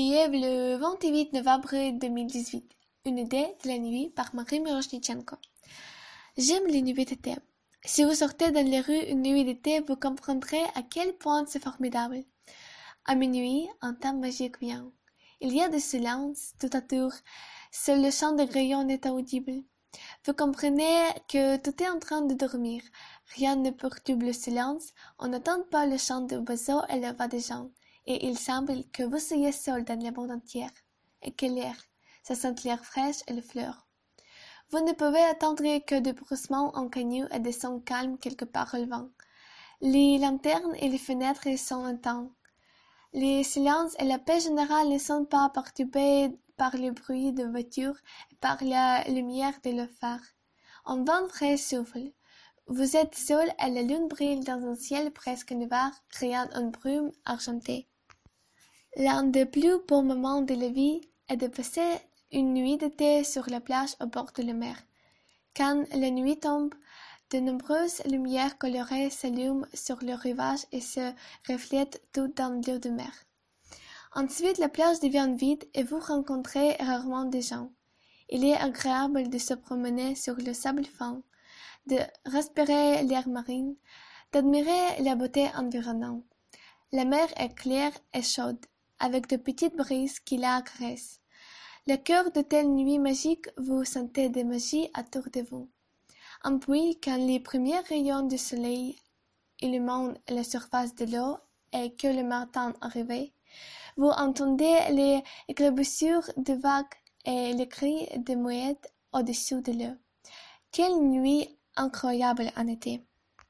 est le 28 novembre 2018. Une idée de la nuit par Marie Miroshnichenko. J'aime les nuits d'été. Si vous sortez dans les rues une nuit d'été, vous comprendrez à quel point c'est formidable. À minuit, un temps magique vient. Il y a des silences tout autour. Seul le chant des rayons est audible. Vous comprenez que tout est en train de dormir. Rien ne perturbe le silence. On n'entend pas le chant des oiseaux et la voix des gens et il semble que vous soyez seul dans le monde entier, et que l'air, ça sent l'air fraîche et les fleurs. Vous ne pouvez attendre que des broussements en cagneux et des sons calmes quelque part au vent. Les lanternes et les fenêtres sont intenses. Les silences et la paix générale ne sont pas perturbés par le bruit de voitures et par la lumière de leurs phares. Un vent frais souffle. Vous êtes seul et la lune brille dans un ciel presque noir, créant une brume argentée. L'un des plus beaux moments de la vie est de passer une nuit d'été sur la plage au bord de la mer. Quand la nuit tombe, de nombreuses lumières colorées s'allument sur le rivage et se reflètent tout dans l'eau de mer. Ensuite, la plage devient vide et vous rencontrez rarement des gens. Il est agréable de se promener sur le sable fin, de respirer l'air marin, d'admirer la beauté environnante. La mer est claire et chaude avec de petites brises qui la caressent. Le cœur de telle nuit magique, vous sentez des magies autour de vous. En puis, quand les premiers rayons du soleil illuminent la surface de l'eau et que le matin arrive, vous entendez les éclaboussures de vagues et les cris des mouettes au-dessous de l'eau. Quelle nuit incroyable en été!